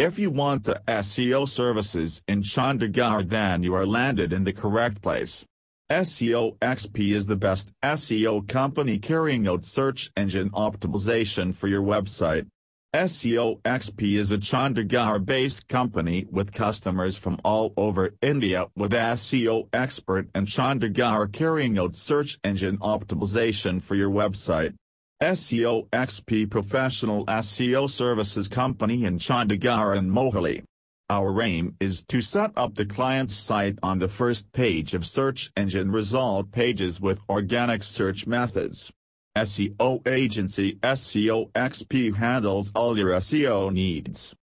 If you want the SEO services in Chandigarh then you are landed in the correct place. SEO XP is the best SEO company carrying out search engine optimization for your website. SEO XP is a Chandigarh-based company with customers from all over India with SEO expert in Chandigarh carrying out search engine optimization for your website. SEO XP Professional SEO Services Company in Chandigarh and Mohali. Our aim is to set up the client's site on the first page of search engine result pages with organic search methods. SEO Agency SEO XP handles all your SEO needs.